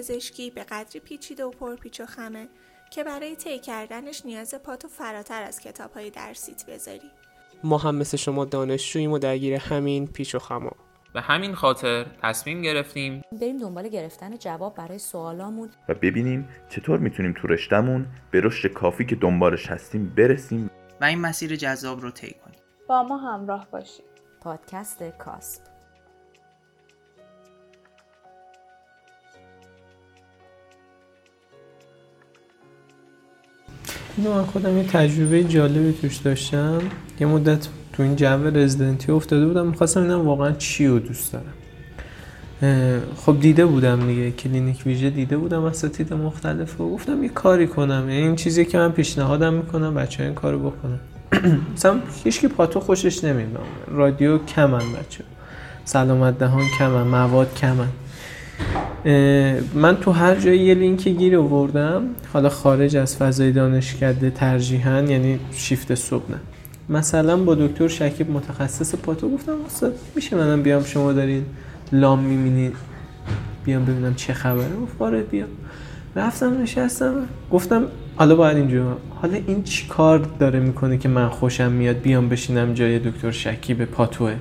پزشکی به قدری پیچیده و پرپیچ و خمه که برای طی کردنش نیاز پاتو فراتر از کتاب های درسیت بذاری. ما هم مثل شما دانشجوییم و درگیر همین پیچ و خما به همین خاطر تصمیم گرفتیم بریم دنبال گرفتن جواب برای سوالامون. و ببینیم چطور می‌تونیم تو رشتمون به رشد کافی که دنبالش هستیم برسیم. و این مسیر جذاب رو طی کنیم. با ما همراه باشید. پادکست کاسب اینو من خودم یه تجربه جالبی توش داشتم. یه مدت تو این جو رزیدنتی افتاده بودم. می‌خواستم اینم واقعا چی رو دوست دارم. خب دیده بودم دیگه. کلینیک ویژه دیده بودم. اساتید مختلف و گفتم یه کاری کنم. یعنی این چیزی که من پیشنهادم می‌کنم. بچه این کارو بکنم مثلا هیچ پاتو خوشش نمیاد. رادیو کمن بچه سلامت دهان کمن. مواد کمن. من تو هر جایی یه لینک گیر آوردم حالا خارج از فضای دانشکده ترجیحاً یعنی شیفت صبح نه. مثلا با دکتر شکیب متخصص پاتو گفتم استاد میشه منم بیام؟ شما دارین لام می‌بینید بیام ببینم چه خبره. گفت آره بیام. رفتم نشستم. گفتم حالا باید اینجا حالا این چی کار داره می‌کنه که من خوشم میاد؟ بیام بشینم جای دکتر شکیب پاتوه.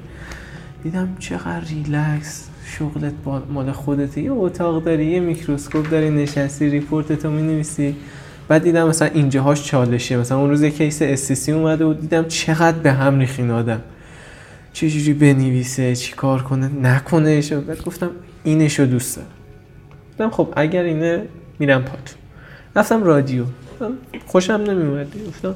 دیدم چقدر ریلکس. شغلت مال خودته. یه اتاق داری یه میکروسکوپ داری نشستی report تو می‌نویسی. بعد دیدم مثلا اینجاهاش چالشه. مثلا اون روز یه case SCC اومده و دیدم چقدر به هم ریخت این آدم. چجوری بنویسه چی کار کنه نکنه بعد گفتم اینشو دوست دارم. گفتم خب اگر اینه میرم path رفتم رادیو. خوشم نمیومد گفتم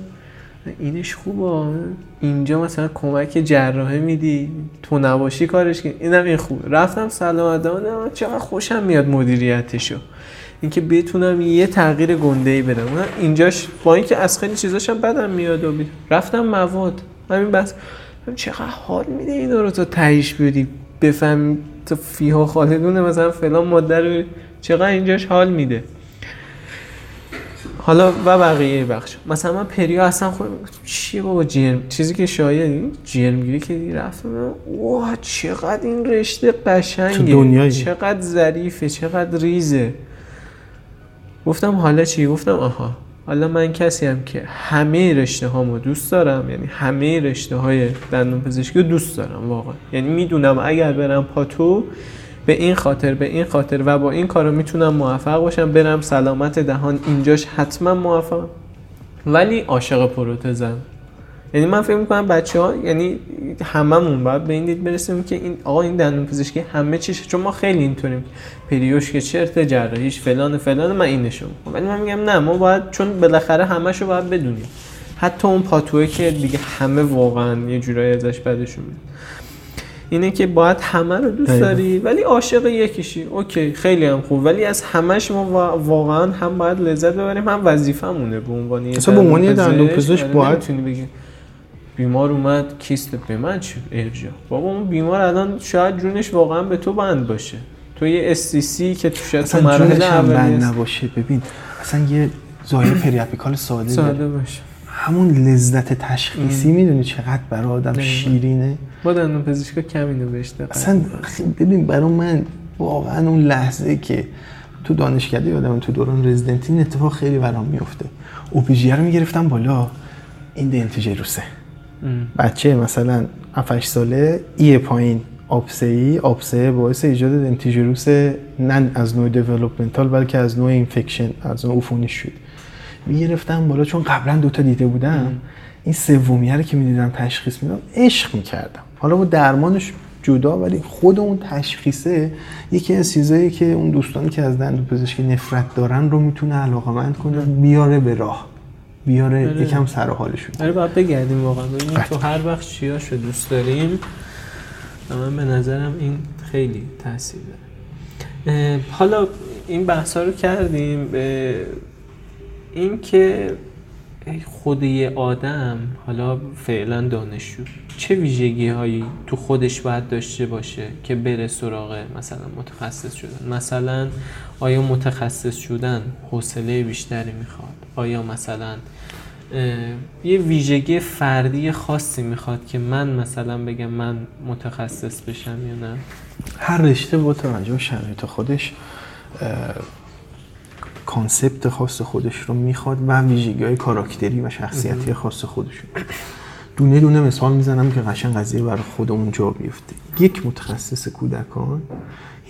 اینش خوبه. اینجا مثلا کمک جراحه میدی تو نباشی کارش که اینم این خوبه. رفتم سلامت چقدر خوشم میاد مدیریتشو. اینکه بتونم یه تغییر گنده ای بدم. اینجاش با اینکه از خیلی چیزاشم بدم میاد و بید. رفتم مواد. همین بس چقدر حال میده اینا رو تا تهیش بری بفهم تا فیها خالدونه مثلا فلان ماده رو چقدر اینجاش حال میده. حالا و بقیه بخش. مثلا من پریا اصلا خود چیه بابا جرم چیزی که شاید جرم گیری که دی رفتم واه چقدر این رشته قشنگه. چقدر ظریفه چقدر ریزه. گفتم حالا چی؟ گفتم آها. حالا من کسی هم که همه رشته هامو دوست دارم یعنی همه رشته های دندون پزشکی رو دوست دارم واقعا. یعنی می‌دونم اگر برم پاتو به این خاطر به این خاطر و با این کارو می‌تونم موفق باشم برم سلامت دهان اینجاش حتما موفق. ولی عاشق پروتزم. یعنی من فکر می‌کنم بچه ها یعنی هممون باید به این دید برسیم که این آقا این دندون پزشکی همه چیشه چون ما خیلی اینطوریم. پریوش که چرت جراحیش فلان فلان من اینشو ولی من میگم نه ما باید چون بالاخره همشو باید بدونیم. حتی اون پاتوه که دیگه همه واقعا یه جورایی ازش بدشون میاد. اینه که باید همه رو دوست داری ولی عاشق یکیشی. اوکی خیلی هم خوب. ولی از همش ما واقعا هم باید لذت ببریم هم وظیفمونه به عنوان یه به عنوان دندون پزشک. آره، باید بگی. بیمار اومد کیست به من چه ارجا بابا اون بیمار الان شاید جونش واقعا به تو بند باشه. تو یه استیسی که تو شاید تو مرحله بند نباشه. ببین اصلا یه زایه پریاپیکال ساده ساده باشه. همون لذت تشخیصی می‌دونی چقدر برای آدم شیرینه؟ با دندون پزشکا کم اینو بهش اصلا ببین برای من واقعا اون لحظه که تو دانشکده یادم تو دوران رزیدنتی این اتفاق خیلی برام میفته اوپیژی رو می‌گرفتم بالا. این دنتیژروسه بچه مثلا 7 ساله ای پایین آبسه ای آبسه باعث ایجاد دنتیژروس نه از نوع دیولپمنتال بلکه از نوع اینفکشن از نوع عفونی شد. می‌گرفتم بالا چون قبلا دوتا دیده بودم. این سومیه رو که می‌دیدم تشخیص میدم عشق می‌کردم. حالا با درمانش جدا ولی خود اون تشخیصه یکی از چیزایی که اون دوستانی که از دندون پزشکی نفرت دارن رو می‌تونه علاقمند کنه بیاره به راه بیاره آره. یکم سر حالشون. آره باید بگردیم واقعا. ببینیم تو هر وقت چیاشو دوست داریم. من به نظرم این خیلی تاثیر داره. حالا این بحث رو کردیم این که خود آدم حالا فعلا دانشجو چه ویژگی هایی تو خودش باید داشته باشه که بره سراغ مثلا متخصص شدن؟ مثلا آیا متخصص شدن حوصله بیشتری می‌خواد؟ آیا مثلا یه ویژگی فردی خاصی می‌خواد که من مثلا بگم من متخصص بشم یا نه؟ هر رشته با توجه شرایط خودش کانسپت خاص خودش رو می‌خواد و ویژگی های کاراکتری و شخصیتی خاص خودشون دونه دونه مثال می‌زنم که قشنگ قضیه برای خودمون جا بیفته. یک متخصص کودکان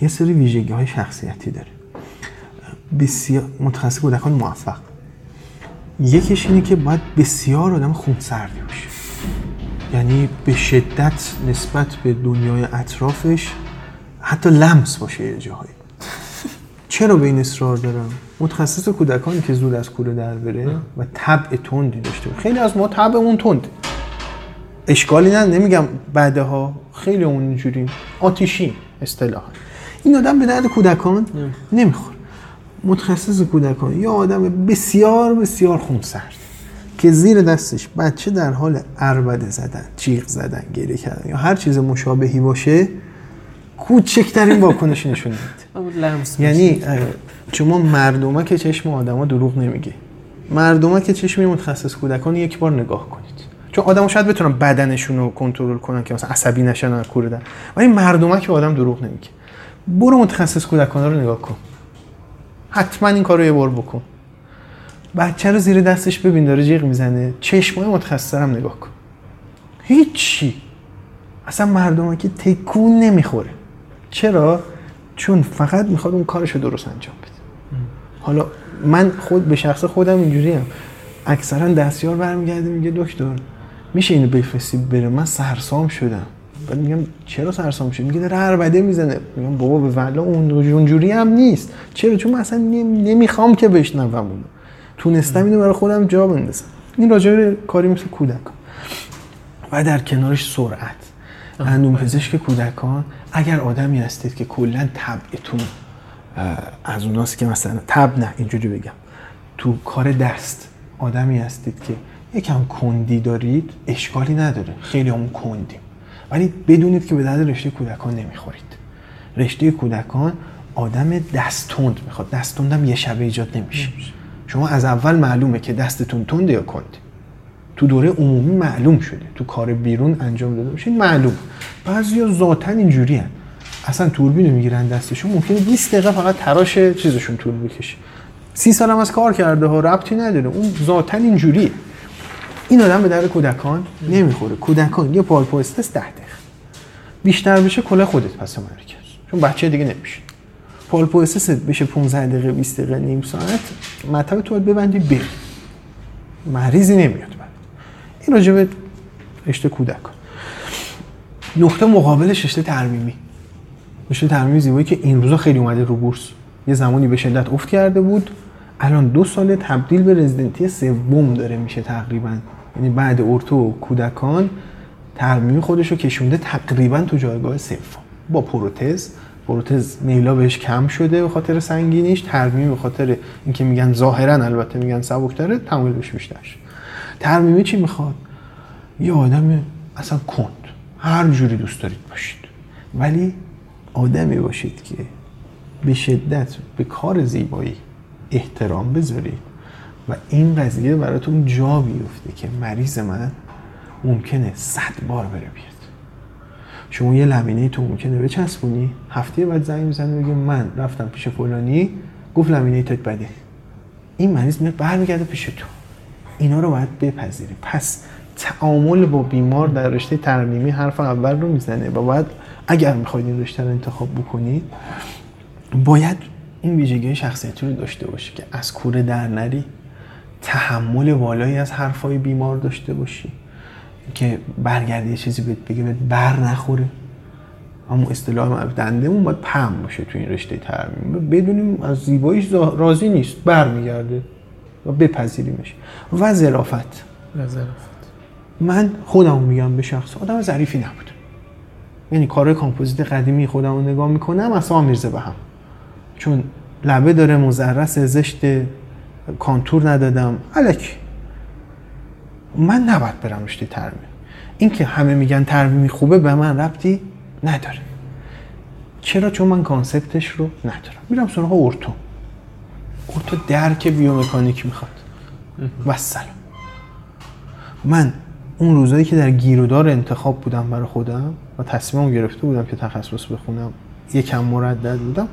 یه سری ویژگی های شخصیتی داره. بسیار متخصص کودکان موفق. یکیش اینه که باید بسیار آدم خونسردی باشه. یعنی به شدت نسبت به دنیای اطرافش حتی لمس باشه یه جاهایی. چرا به این اصرار دارم؟ متخصص کودکانی که زود از کوره در بره و طبع تندی داشته خیلی از ما طبعمون تنده. اشکالی نه نمیگم بعدها. خیلی اون اینجوری. آتیشی اصطلاحا. این آدم به درد کودکان نمی‌خوره. متخصص کودکان. یا آدم بسیار بسیار خونسرد که زیر دستش بچه در حال عربده زدن جیغ زدن گریه کردن یا هر چیز مشابهی باشه کوچکترین واکنش نشون میده. لمس یعنی شما مردمه که چشم آدما دروغ نمیگه مردمه که چشم متخصص کودکان یک بار نگاه کنید. چون آدمو شاید بتونن بدنشون رو کنترل کنن که مثلا عصبی نشن و کوره در. ولی مردمه که آدم دروغ نمیگه. برو متخصص کودکان رو نگاه کن. حتما این کار رو یه بار بکن. بچه رو زیر دستش ببین داره جیغ می‌زنه. چشمای متخصص هم نگاه کن. هیچی. اصلا مردم که تکون نمی‌خوره. چرا؟ چون فقط می‌خواد اون کارش رو درست انجام بده. حالا من خود به شخص خودم اینجوری هم اکثرا دستیار برمیگرده میگه دکتر میشه اینو بفرستی؟ بره من سرسام شدم. بعد میگم چرا سرسام شدی؟ میگه داره عربده می‌زنه. میگم بابا به اون اونجوری هم نیست. چرا؟ چون من اصلا نمی- نمی‌خوام که بشنوم اونو. تونستم اینو برای خودم جا بندازم. این راجع کاری مثل کودکان. و در کنارش سرعت. اندون پزشک کودکان اگر آدمی هستید که کلا طبعتون از اوناست که مثلا تب نه اینجوری بگم. تو کار دست آدمی هستید که یکم کندی دارید اشکالی نداره. خیلی همون کندیم. ولی بدونید که به درد رشته کودکان نمی‌خورید. رشته کودکان آدم دستتند می‌خواد. دستتند هم یه شبه ایجاد نمیشه. شما از اول معلومه که دستتون تنده یا کنده تو دوره عمومی معلوم شده. تو کار بیرون انجام داده باشین معلوم. بعضیا ذاتا اینجوری هن. اصلا توربین می‌گیرن دستشون. ممکنه 20 دقیقه فقط تراش چیزشون طول بکشه. سی سال هم از کار کرده ها ربطی نداره. اون ذاتا اینجوریه این آدم به در کودکان نمی‌خوره. کودکان یه پالپوستس 10 دقیقه. بیشتر بشه کلا خودت پس مرکز چون بچه دیگه نمیشه. پالپوستس بشه 15 دقیقه 20 دقیقه نیم ساعت. مطب تو ببندی بری مریضی نمیاد. این راجع به رشته کودکان نقطه مقابلش رشته ترمیمی. رشته ترمیمی زیبایی که این روزا خیلی اومده رو بورس. یه زمانی به شدت افت کرده بود. الان دو سال تبدیل به رزیدنتی سوم داره میشه تقریبا. یعنی بعد ارتو و کودکان ترمیمی خودش رو کشونده تقریبا تو جایگاه سوم. با پروتز. پروتز میلا بهش کم شده به خاطر سنگینیش. ترمیم به خاطر اینکه میگن ظاهرا البته میگن سبکتره تمایل بهش بیشتر شد. ترمیمی چی می‌خواد؟ یه آدم اصلا کند. هر جوری دوست دارید باشید. ولی آدمی باشید که به شدت به کار زیبایی احترام بذارید و این قضیه براتون جا بیفته که مریض من ممکنه صد بار بره بیاد. شما یه لمینه تو ممکنه بچسبونی هفته بعد زنگ می‌زنه بگه من رفتم پیش فلانی گفت لمینه تت بده. این مریض میاد برمیگرده پیش تو. اینا رو باید بپذیری پس تعامل با بیمار در رشته ترمیمی حرف اول رو می‌زنه و باید اگر می‌خواید این رشته رو انتخاب بکنید باید این ویژگی شخصیتی رو داشته باشی که از کوره در نری تحمل بالایی از حرفای بیمار داشته باشی که برگردی یه چیزی بهت بگه بهت بر نخوره. اما اصطلاح معروف دنده‌مون باید پهن باشه تو این رشته ترمیم بدونیم از زیباییش راضی نیست برمیگرده. و بپذیریمش. و ظرافت. نظرت من خودم میگم به شخص آدم ظریفی نبود. یعنی کارهای کامپوزیت قدیمی خودم رو نگاه می‌کنم اصلا میریزه به هم. چون لبه داره مضرس زشت contour ندادم. الکی. من نباید برم رشته ترمیم این که همه میگن ترمیمی خوبه به من ربطی نداره. چرا؟ چون من کانسپتش رو ندارم. میرم سراغ ارتو. ارتو درک بیومکانیک می‌خواد. و سلام من اون روزایی که در گیرودار انتخاب بودم برای خودم و تصمیمم گرفته بودم که تخصص بخونم یکم مردد بودم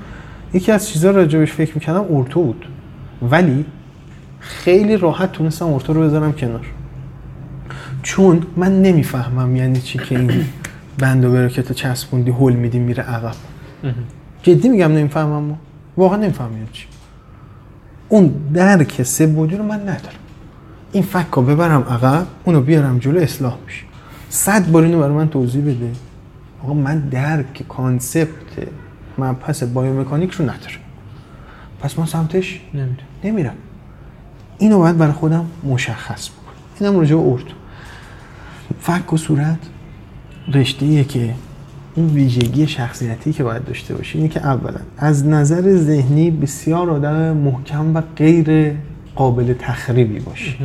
یکی از چیزا راجبش فکر می‌کردم ارتو بود. ولی خیلی راحت تونستم ortho رو بذارم کنار. چون من نمی‌فهمم یعنی چی که این band و bracket چسبوندی هل میدی میره عقب. جدی میگم نمی‌فهمم. واقعا نمی‌فهمم یعنی چی. اون درک سه بعدی رو من ندارم. این فک رو ببرم عقب اونو بیارم جلو اصلاح میشه. صد بار اینو برای من توضیح بده. آقا من درک concept مبحث biomechanic رو ندارم. پس من سمتش نمی‌دونم نمیرم. اینو باید برای خودم مشخص بکنم. اینم راجع به ارتو. فک و صورت رشته که اون ویژگی شخصیتی که باید داشته باشی اینه که اولا از نظر ذهنی بسیار آدم محکم و غیر قابل تخریبی باشی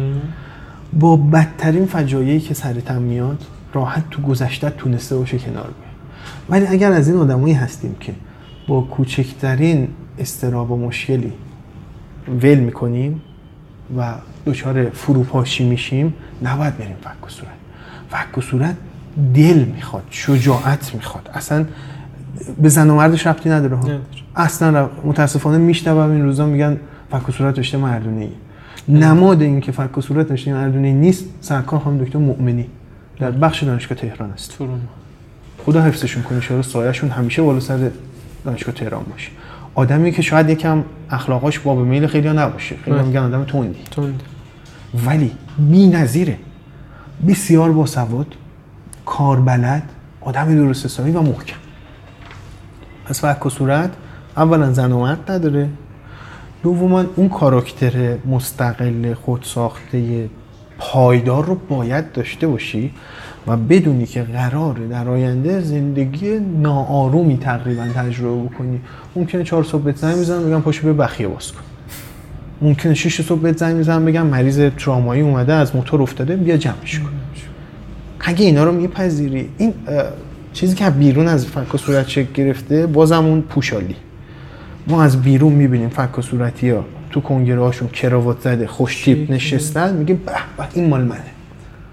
با بدترین فجایعی که سرتم میاد راحت تو گذشته تونسته باشه کنار بیای. ولی اگر از این آدمایی هستیم که با کوچکترین استراب و مشکلی ول می‌کنیم و دچار فروپاشی میشیم نباید بریم فک و صورت. فک و صورت دل می‌خواد شجاعت می‌خواد. اصلا به زن و مردش ربطی نداره ها. اصلا متاسفانه میشنوم این روزا میگن فک و صورت رشته مردونه ای نماد این که فک و صورت رشته مردونه ای نیست سرکار خانم دکتر مؤمنی. در بخش دانشگاه تهران است. خدا حفظشون کنه شاید سایهشون همیشه بالا سر دانشگاه تهران باشه. آدمی که شاید یکم اخلاقاش باب میل خیلی نباشه. خیلی بله. میگن آدم تندی. تند ولی بی نظیره. بسیار باسواد کاربلد آدم درست حسابی و محکم. پس فک و صورت اولا زن و مرد نداره. دوما اون کاراکتر مستقل خودساخته پایدار رو باید داشته باشی و بدونی که قراره در آینده زندگی ناآرومی تقریبا تجربه بکنی. ممکنه چهار صبح بهت زنگ می‌زنم بگم پاشو به بخیه باز کن. ممکنه شش صبح بهت زنگ می‌زنم بگم مریض ترامایی اومده از موتور افتاده بیا جمعش کن. اگه اینا رو میپذیری این چیزی که بیرون از فک صورت شکل گرفته بازم اون پوشالی. ما از بیرون می‌بینیم فک و صورتی ها. تو کنگره هاشون کراوات زده خوش تیپ نشستن میگه به به این مال منه.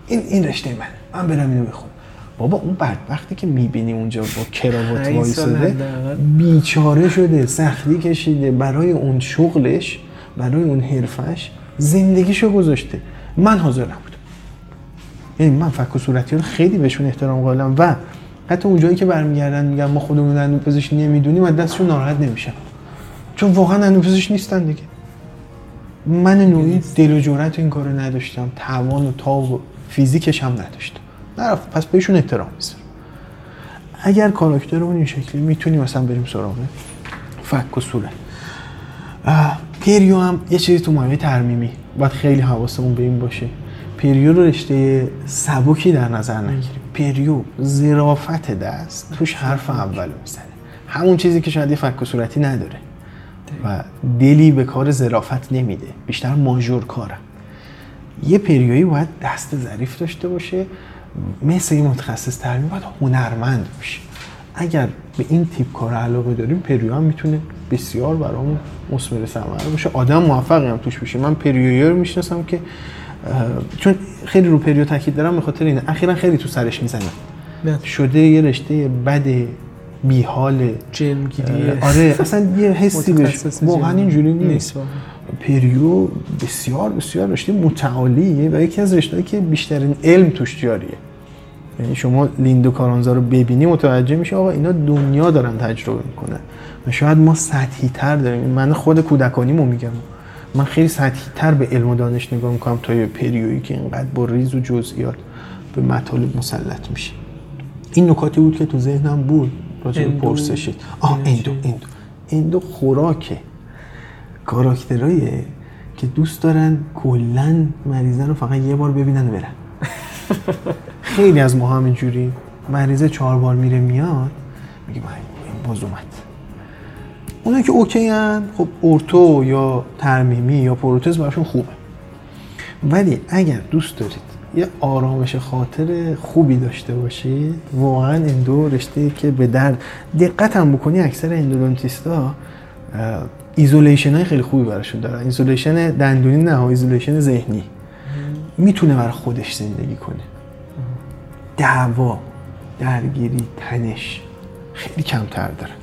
این این رشته منه. من برم اینو بخونم. بابا اون بدبختی که می‌بینی اونجا با کراوات وایساده. بیچاره شده سختی کشیده برای اون شغلش برای اون حرفش زندگیشو گذاشته. من حاضر نبودم. یعنی من فک و خیلی بهشون احترام قائلم و حتی اونجایی که برمیگردن میگن ما خودمون دندون پزشک نمی‌دونیم از دستشون ناراحت نمیشم چون واقعا دندون پزشک نیستن دیگه. من نوعی دل و جرأت این کارو نداشتم. توان و تاب و فیزیکش هم نداشتم. نرفت. پس بهشون احترام می‌ذارم. اگر کاراکترمون این شکلی می‌تونیم مثلا بریم سراغ فک و صورت. اه، پریو هم یه چیزی تو مایه ترمیمی. باید خیلی حواسمون به این باشه. پریو رو رشته سبکی در نظر نگیریم. پریو زرافت دست توش حرف اول می‌زنه. همون چیزی که شاید یه فک و صورتی نداره. و دلی به کار زرافت نمیده. بیشتر ماژور کارم یه پریویی باید دست ظریف داشته باشه. مثل یه متخصص ترمیم باید هنرمند باشه. اگر به این تیپ کار علاقه داریم پریو هم می‌تونه بسیار برامون مثمر ثمره باشه. آدم موفقی هم توش بشه. من پریویی رو می‌شناسم که چون خیلی رو پریو تاکید دارم به خاطر اینه. اخیرا خیلی تو سرش می‌زنم نه شده یه رشته بد بیحال جنگیری آره اصلا یه حسی بهش واقعا. اینجوری نیست. پریو بسیار بسیار رشته متعالیه و یکی از رشته‌ای که بیشترین علم توش جاریه. یعنی شما لیندو کارانزا رو ببینی متوجه میشه آقا اینا دنیا دارن تجربه می‌کنن. و شاید ما سطحی تر داریم. من خود کودکانیمو میگم. من خیلی سطحی تر به علم و دانش نگاه می‌کنم تا یه پریویی که اینقدر با ریز و جزئیات به مطالب مسلط میشه. این نکاتی بود که تو ذهنم بود راجع به. پرسشت. آه endo؟ endo. endo خوراکه. کاراکتراییه که دوست دارن کلا مریضه رو فقط یه بار ببینن و برن. خیلی از ما هم اینجوری. مریضه چهار بار میره میاد میگه من این باز اومد. اونا که OK هن خب ortho یا ترمیمی یا پروتز براشون خوبه. ولی اگر دوست دارید یه آرامش خاطر خوبی داشته باشید واقعا endo رشته که به درد دقت هم بکنی اکثر endodontist ا isolation های خیلی خوبی براشون دارن. isolation دندونی نه isolation ذهنی. می‌تونه برای خودش زندگی کنه. دعوا درگیری تنش خیلی کمتر داره.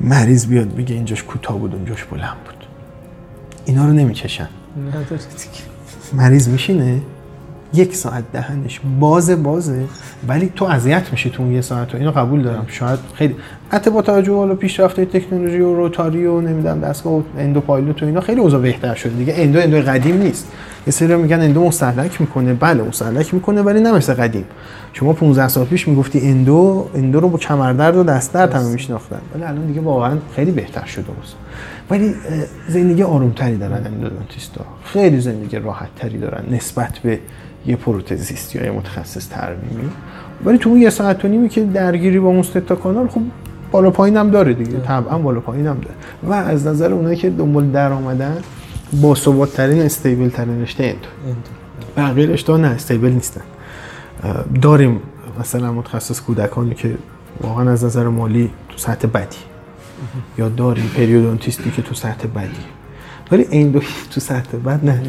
مریض بیاد بگه اینجاش کوتاه بود اونجاش بلند بود. اینا رو نمی‌کشن مریض میشینه یک ساعت دهنش بازه بازه ولی تو اذیت میشی تو اون یه ساعت و اینو قبول دارم. شاید خیلی حتی با توجه به پیشرفت تکنولوژی و rotary و نمی‌دونم دستگاه و Endo Pilot و اینا خیلی اوضاع بهتر شده. دیگه endo endo قدیم نیست. یه سری میگن endo مستهلک می‌کنه. بله مستهلک می‌کنه ولی نه مثل قدیم. شما 15 سال پیش می‌گفتی endo endo رو با کمردرد و دست درد همه میشناختن. ولی الان دیگه واقعا خیلی بهتر شده است ولی زندگی آرومتری دارن اندودونتیستا خیلی زندگی راحتتری دارن نسبت به یه پروتزیست یا یه متخصص ترمیمی ولی تو اون یه ساعت و نیمی که درگیری با اون کانال خب بالا پایین هم داره دیگه. طبعا بالا پایین هم داره. و از نظر اونایی که دنبال در آمدن با ثبات ترین استیبل ترین رشته اندو بقیه رشته نه استیبل نیستن. داریم مثلا متخصص کودکانی که واقعا از نظر مالی تو سطح بدی. یا داریم پریودونتیستی که تو سطح بدی. ولی اندو تو سطح بد نه.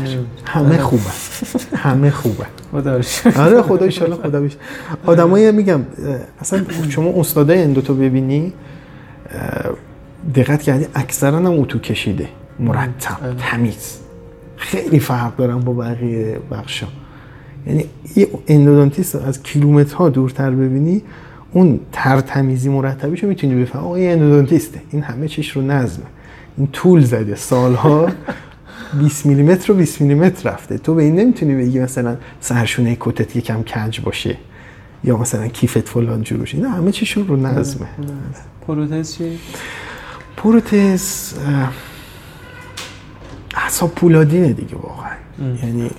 همه خوبه. همه خوبه. خدا. آره خدا ایشالا خدا بیش. آدمای میگم اصلا شما استادای اندو تو ببینی دقت کردی اکثرا هم اتو کشیده. مرتب تمیز. خیلی فرق دارن با بقیه بخشا یعنی یه اندودونتیست رو از کیلومترها دورتر ببینی اون تر تمیزی مرتبیشو می‌تونی بفهمی. آقا این اندودونتیسته. این همه چیش رو نظمه. این طول زده. سالها 20 میلیمتر رو 20 میلیمتر رفته. تو به این نمی‌تونی بگی مثلا سرشونه کتت یکم کج باشه یا مثلا کیفت فلان جور باشه. اینا همه چیشون رو نظمه. پروتز چی؟ پروتز اه، اعصاب پولادینه دیگه واقعا. یعنی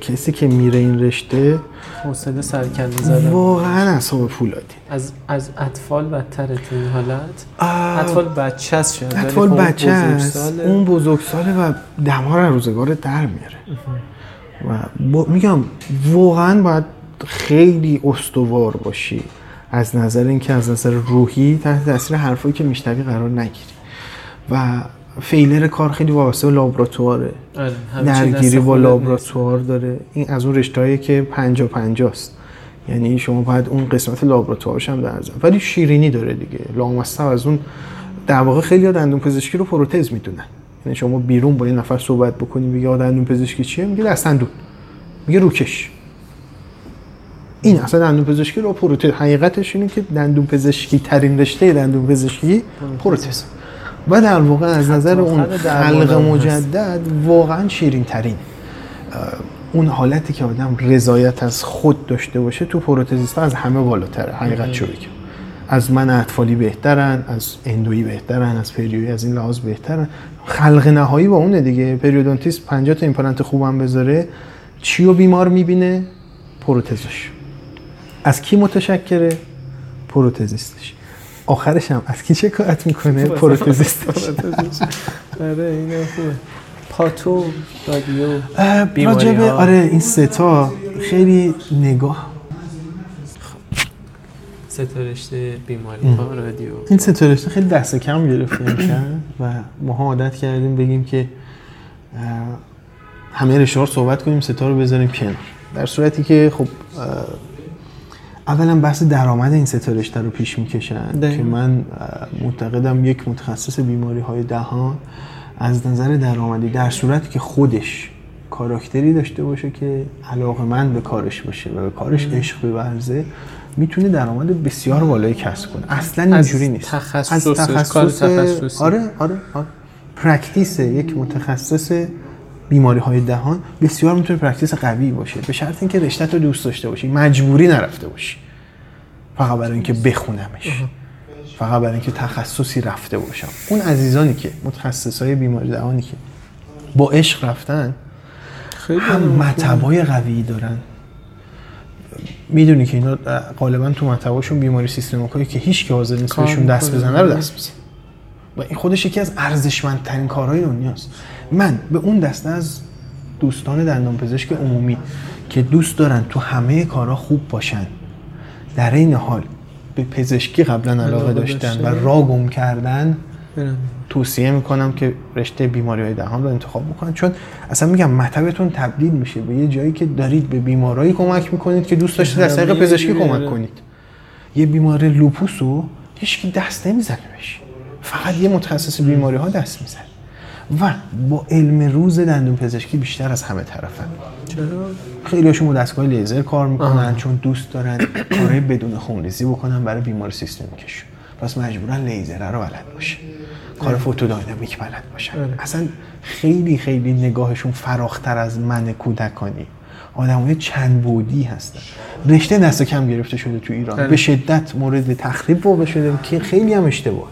کسی که میره این رشته حوصله سرکنده زدن. واقعا اعصاب پولادین از از اطفال بدتره تو این حالت؟ آه، اطفال بچه است ولی اطفال خب بچه است. بزرگساله. اون بزرگساله و دمار روزگار در میاره. و با- میگم واقعا باید خیلی استوار باشی از نظر اینکه از نظر روحی تحت تاثیر حرفایی که میشنوی قرار نگیری. و فیلر کار خیلی وابسته به لابراتواره. آره، درگیری با لابراتوار داره. این از اون رشتهایی که پنجا پنجاست. یعنی شما باید اون قسمت لابراتوارش هم در ولی شیرینی داره دیگه. لامصب از اون در واقع خیلی دندون پزشکی رو پروتز می‌دونن. یعنی شما بیرون با یه نفر صحبت بکنی آقا دندون پزشکی چیه؟ میگه دست دندون میگه روکش. این اصلا دندون پزشکی رو پروتز حقیقتش اینه که دندون پزشکی ترین رشته دندون پزشکی پروتز. و در واقع از نظر اون خلق. مجدد واقعا شیرین ترین اون حالتی که آدم رضایت از خود داشته باشه تو پروتزیست از همه بالاتره. حقیقت شو بگم از من اطفالی بهترن از endo یی بهترن از perio ی از این لحاظ بهترن. خلق نهایی با اونه دیگه. periodontist 50 تا ایمپلنت خوبم بذاره. چی رو بیمار می‌بینه؟ پروتزش. از کی متشکره؟ پروتزیستش. آخرش هم از کی شکایت می‌کنه؟ پروتزیستش. آره این خوبه. پاتو رادیو اه، بیماری راجع به ها. آره این ستا خیلی نگاه. سه تا رشته بیماری ها رادیو. این ستا رشته خیلی دست کم گرفته میشن و ما عادت کردیم بگیم که همه رشته ها رو صحبت کنیم ستا رو بذاریم کنار. در صورتی که خب اولا بحث درآمد این ستا رشته رو پیش می‌کشن. که من معتقدم یک متخصص بیماری های دهان از نظر درآمدی در صورتی که خودش کاراکتری داشته باشه که علاقه من به کارش باشه و به کارش عشق بورزه می‌تونه درآمد بسیار بالایی کسب کنه اصلا از اینجوری نیست تخصص، کار تخصصی. آره آره آره practice یک متخصص بیماری های دهان بسیار می‌تونه practice قوی باشه. به شرط اینکه رشته رو دوست داشته باشی مجبوری نرفته باشی. فقط برای اینکه بخونمش. فقط برای اینکه تخصصی رفته باشم. اون عزیزانی که متخصص های بیماری دهانی که با عشق رفتن خیلی هم مطبای قوی دارن. می‌دونی که اینا غالبا تو مطباشون بیماری systemic ایی که هیچ که حاضر نیست بهشون دست. بزنه رو دست بزنه. و این خودش یکی از ارزشمندترین کارهای دنیاست. من به اون دسته از دوستان دندان پزشک عمومی که دوست دارن تو همه کارها خوب باشن در این حال به پزشکی قبلا علاقه داشتن و. را گم کردن توصیه می‌کنم که رشته بیماری های دهان رو انتخاب بکنید چون اصلا میگم مطبتون تبدیل میشه به یه جایی که دارید به بیمارایی کمک می‌کنید که دوست داشتید از طریق پزشکی. کمک کنید. یه بیمار لوپوس رو هیچ دست نمی‌زنه بهش. فقط یه متخصص بیماری ها دست می‌زنه. و با علم روز دندون پزشکی بیشتر از همه طرفن. چرا؟ خیلی هاشون با دستگاه لیزر کار می‌کنن آها. چون دوست دارن کارهای بدون خونریزی بکنن برای بیمار سیستمیکشون پس مجبورن لیزر رو بلد باشه. کار فوتوداینامیک بلد باشن. آره. اصلا خیلی خیلی نگاهشون فراختر از من کودکانی. آدمای چند بودی هستن. رشته دست کم گرفته شده تو ایران. آره. به شدت مورد تخریب واقع شده که خیلی هم اشتباه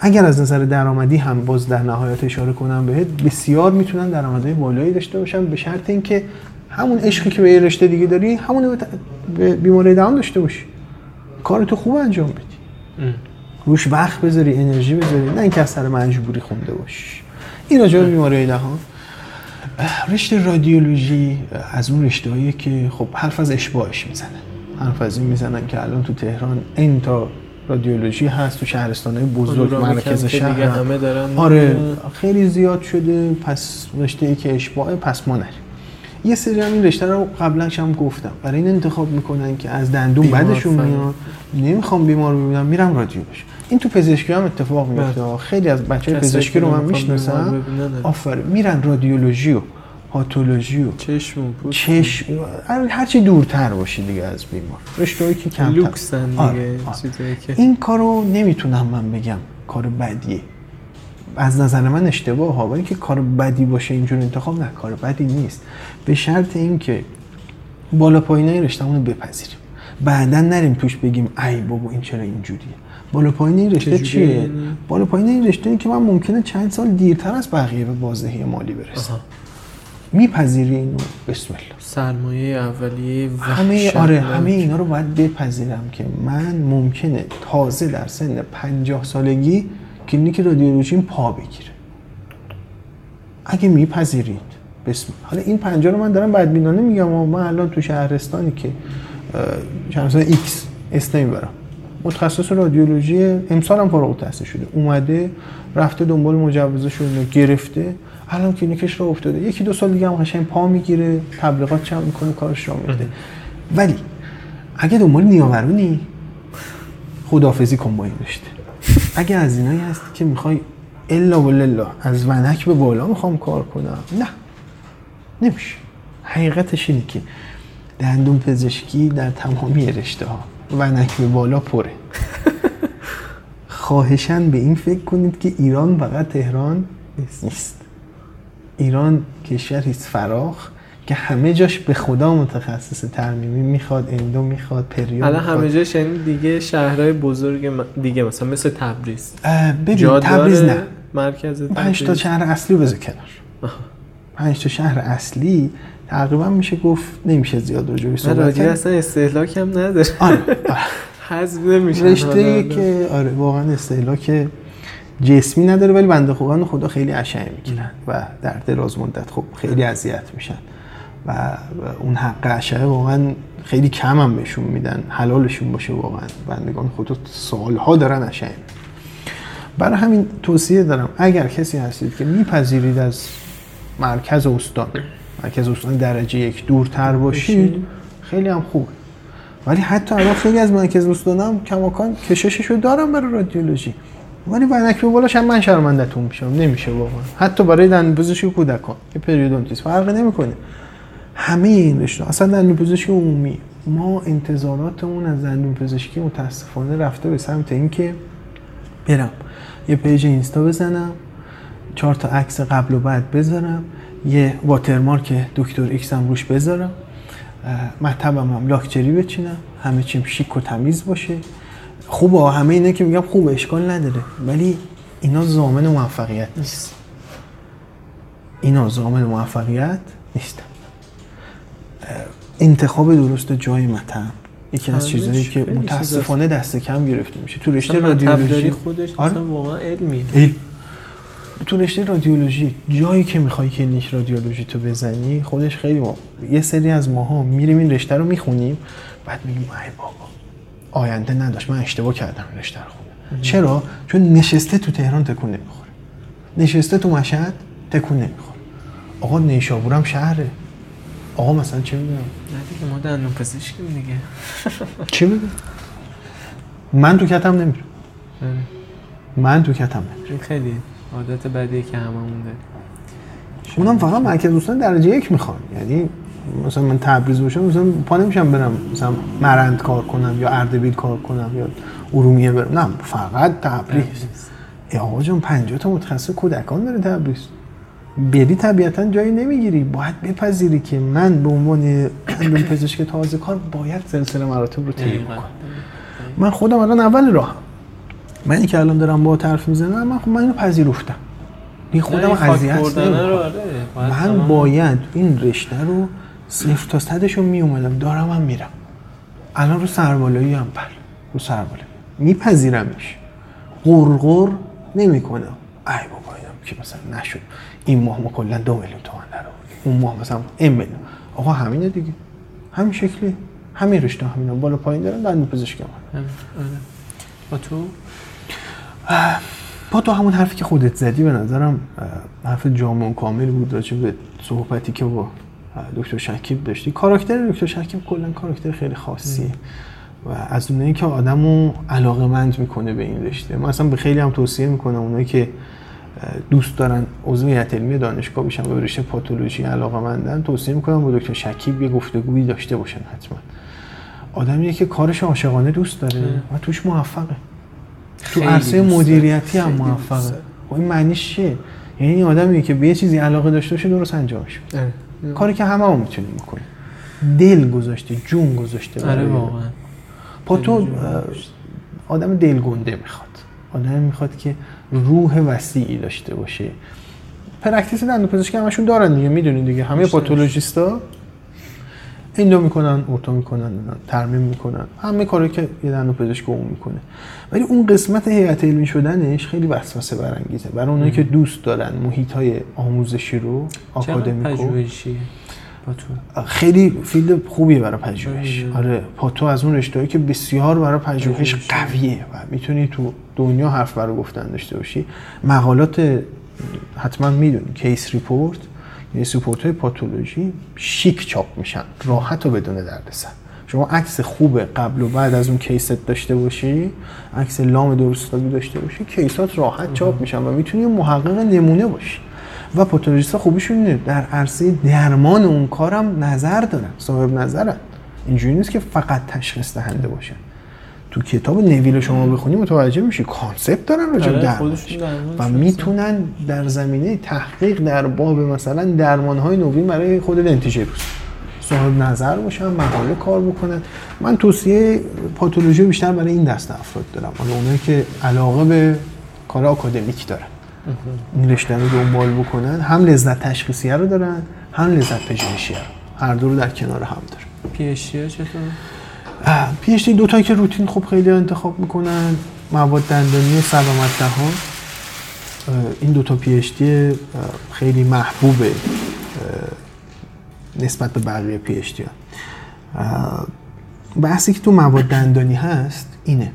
اگر از نظر درآمدی هم باز در نهایت اشاره کنم بهت بسیار می‌تونن درآمدهای بالایی داشته باشن به شرط اینکه همون عشقی که به یه رشته دیگه داری همون به بیماری دهان داشته باشی. کارتو خوب انجام بدی. روش وقت بذاری انرژی بذاری نه اینکه از سر مجبوری خونده باشی. این راجع به بیماری دهان. رشته رادیولوژی از اون رشته که خب حرف از اشباعش می‌زنن. حرف از این می‌زنن که الان تو تهران این تا رادیولوژی هست تو شهرستان های بزرگ مرکز شهر. همه دارن آره. خیلی زیاد شده پس رشته ای که اشباعه پس ما نریم یه سری هم این رشته رو قبلا هم گفتم برای این انتخاب می‌کنن که از دندون بعدشون. میاد نمی‌خوام بیمار ببینم میرم رادیولوژی این تو پزشکی هم اتفاق میفته خیلی از بچه پزشکی رو من می‌شناسم. آفرین میرن رادیولوژی و پاتولوژی و چشم و پوست. چشم هر هرچی دورتر باشی دیگه از بیمار رشته‌ای که کمتر. لوکسن دیگه آره، آره. که این کارو نمی‌تونم من بگم. کار بدیه. از نظر من اشتباه ها. ولی که کار بدی باشه اینجور انتخاب نه. کار بدی نیست. به شرط اینکه بالا پایینای رشتهمون رو بپذیریم. بعدا نریم توش بگیم ای بابا این چرا اینجوریه؟ بالا پایین این رشته چیه؟ بالا پایین این رشته که من ممکنه چند سال دیرتر از بقیه به بازدهی مالی برسم. میپذیری اینو؟ بسم الله. سرمایه اولیه همه آره. همه اینا رو باید بپذیرم که من ممکنه تازه در سن 50 سالگی کلینیک رادیولوژیم پا بگیره. اگه میپذیرید بسم حالا این 50 رو من دارم بدبینانه میگم و من الان تو شهرستانی که شهرستان X اسم نمی‌برم. متخصص رادیولوژی امسال هم فارغ التحصیل شده. اومده رفته دنبال مجوزش رو گرفته. الان کلینیکش راه افتاده. یکی دو سال دیگه هم قشنگ پا می‌گیره تبلیغات چم می‌کنه کارش راه میفته ولی اگه دنبال نیاورونی خدافظی کن با این رشته. اگه از اینایی هستی که می‌خوای الا ولله از ونک به بالا می‌خوام کار کنم نه. نمیشه. حقیقتش اینه که دندون پزشکی در تمامی رشته ها ونک به بالا پره. خواهشن به این فکر کنید که ایران فقط تهران نیست. ایران کشوری فراخ که همه جاش به خدا متخصص ترمیمی می‌خواد اندو می‌خواد پریود الان. همه جاش یعنی دیگه شهرهای بزرگ دیگه مثلا مثل تبریز ببین تبریز؟ نه مرکز پنج تا تبریز شهر اصلی رو بذار کنار پنج تا شهر اصلی تقریبا میشه گفت نمیشه زیاد راجع بهش من صحبت کرد. اصلا استهلاک هم نداره آره آره. حذف نمیشه رشته که آره واقعا استهلاک جسمی نداره ولی بنده خودان خدا خیلی عشق می‌گیرن و در دراز مدت خب خیلی اذیت میشن. و اون حق عشقه واقعا خیلی کم هم بهشون میدن حلالشون باشه واقعا. بندگان خدا سالها دارن عشق برای همین توصیه دارم اگر کسی هستید که میپذیرید از مرکز استان مرکز استان درجه یک دورتر باشید خیلی هم خوبه ولی حتی الان خیلی از مرکز استانم کماکان کشششو دارم برای رادیولوژی. ولی ونک به بالاش هم من شرمندتون میشم. نمیشه واقعا. حتی برای دندون پزشکی کودکان. که پریودونتیس فرق نمی‌کنه. همه این رشته اصلا دندون پزشکی عمومی. ما انتظاراتمون از دندون پزشکی متاسفانه رفته به سمت اینکه برم. یه page اینستا بزنم. چهار تا عکس قبل و بعد بذارم. یه watermark دکتر ایکس هم روش بذارم. مطبم هم لاکچری بچینم. همه چیم شیک و تمیز باشه. خوبه همه اینا که میگم خوبه اشکال نداره. ولی اینا ضامن موفقیت نیست. اینا ضامن موفقیت نیستن اه، انتخاب درست جای مطب یکی از همش چیزایی که متاسفانه دست کم گرفته میشه. تو رشته رادیولوژی خودش آره. واقعا علمی علم. تو رشته رادیولوژی جایی که می‌خوای کلینیک رادیولوژی تو بزنی خودش خیلی ما یه سری از ماها میریم این رشته رو می‌خونیم بعد میگیم ای بابا. آینده نداشت. من اشتباه کردم رشته رو. خوندم چرا؟ چون نشسته تو تهران تکون نمی‌خوره. نشسته تو مشهد تکون نمی‌خوره. آقا نیشابورم شهره. آقا مثلا چه می‌دونم؟ نه دیگه ما دندون پزشکیم دیگه. چی میگه من تو کتم نمیرم. آره. من تو کتم نمیرم. خیلی عادت بدیه که هممون داریم. اونم فقط مرکز دوستان درجه یک می‌خوان. یعنی مثلا من تبریز باشم مثلا پا نمیشم برم مثلا مرند کار کنم یا اردبیل کار کنم یا ارومیه برم. نه فقط تبریز. ای آقا جان 50 تا متخصص کودکان داره تبریز. بری طبیعتا جایی نمی‌گیری. باید بپذیری که من به عنوان پزشک تازه کار باید سلسله مراتب رو طی. بکنم من خودم الان اول راهم. منی که الان دارم با حرف می‌زنم من خب من اینو پذیرفتم. این خودم اذیت آره، من باید این رشته رو صفر تا صدش رو می اومدم دارم هم میرم. الان رو سربالایی هم بله رو سربالایی میپذیرمش. غرغر نمی کنم ای بابا اینم که مثلا نشد. این ماه ما کلا دو میلیون تومن در. اون ماه مثلا این میلیون. آقا همینه دیگه. همین شکلی. همین رشته همینه. بالا پایین دارن دندون پزشکی هم. با تو؟ با تو همون حرفی که خودت زدی به نظرم حرف جامع و کامل بود راجع به صحبتی که با دکتر شکیب داشتی. کاراکتر دکتر شکیب کلا کاراکتر خیلی خاصیه. و از اونایی که آدمو علاقه مند می‌کنه به این رشته. من اصلا به خیلی هم توصیه می‌کنم اونایی که دوست دارن عضو هیئت علمی دانشگاه بشن و به رشته پاتولوژی علاقه مندن توصیه می‌کنم با دکتر شکیب یه گفتگویی داشته باشن حتما. آدمیه که کارش عاشقانه دوست داره و توش موفقه. تو عرصه. مدیریتی هم موفقه. داره. خب این معنیش چیه؟ یعنی آدمی که به یه چیزی علاقه داشته باشه درست انجامش. کاری که همه هم می‌تونیم بکنیم. دل گذاشته جون گذاشته آره واقعا. با تو. آدم دلگنده می‌خواد. آدم می‌خواد که روح وسیعی داشته باشه. practice دندون پزشکی همشون دارن دیگه می‌دونین دیگه. همه. پاتولوژیستا endo می‌کنن ortho می‌کنن ترمیم می‌کنن. همه کاری که یه دندون پزشک اون می‌کنه. ولی اون قسمت هیئت علمی شدنش خیلی وسوسه برانگیزه. برای اونایی که دوست دارن محیط های آموزشی رو آکادمیکو. خیلی field خوبیه برای پژوهش. آره patho از اون رشته‌ای که بسیار برای پژوهش. قویه و می‌تونی تو دنیا حرف برای گفتن داشته باشی. مقالات حتما می‌دونی. case report یعنی report های پاتولوژی شیک چاپ میشن راحت و بدون دردسر. شما عکس خوب قبل و بعد از اون کیست داشته باشی عکس لام درست حسابی داشته باشی case ات راحت چاپ میشن و می‌تونی محقق نمونه باشی. و پاتولوژیست خوبیشون اینه در عرصه درمان اون کارم نظر دارن صاحب نظرن. اینجوری نیست که فقط تشخیص دهنده باشن. تو کتاب نویل شما بخونی متوجه میشی. concept دارن راجع به آره، درمانش و. می‌تونن در زمینه تحقیق در باب مثلا درمان های نوین برای خود dentigerous صاحب نظر باشن مقاله کار بکنن. من توصیه پاتولوژی بیشتر برای این دسته افراد دارم. حالا اونایی که علاقه به کار آکادمیک دارن. این رشته رو دنبال بکنن. هم لذت تشخیصیه رو دارن هم لذت پژوهشیه رو. هر دو رو در کنار هم دارن. PhD چطور؟ PhD دو تایی که روتین خب خیلی انتخاب می‌کنن مواد دندانی سلامت دهان این دو تا PhD خیلی محبوبه نسبت به بقیه PhD بحثی که تو مواد دندانی هست اینه.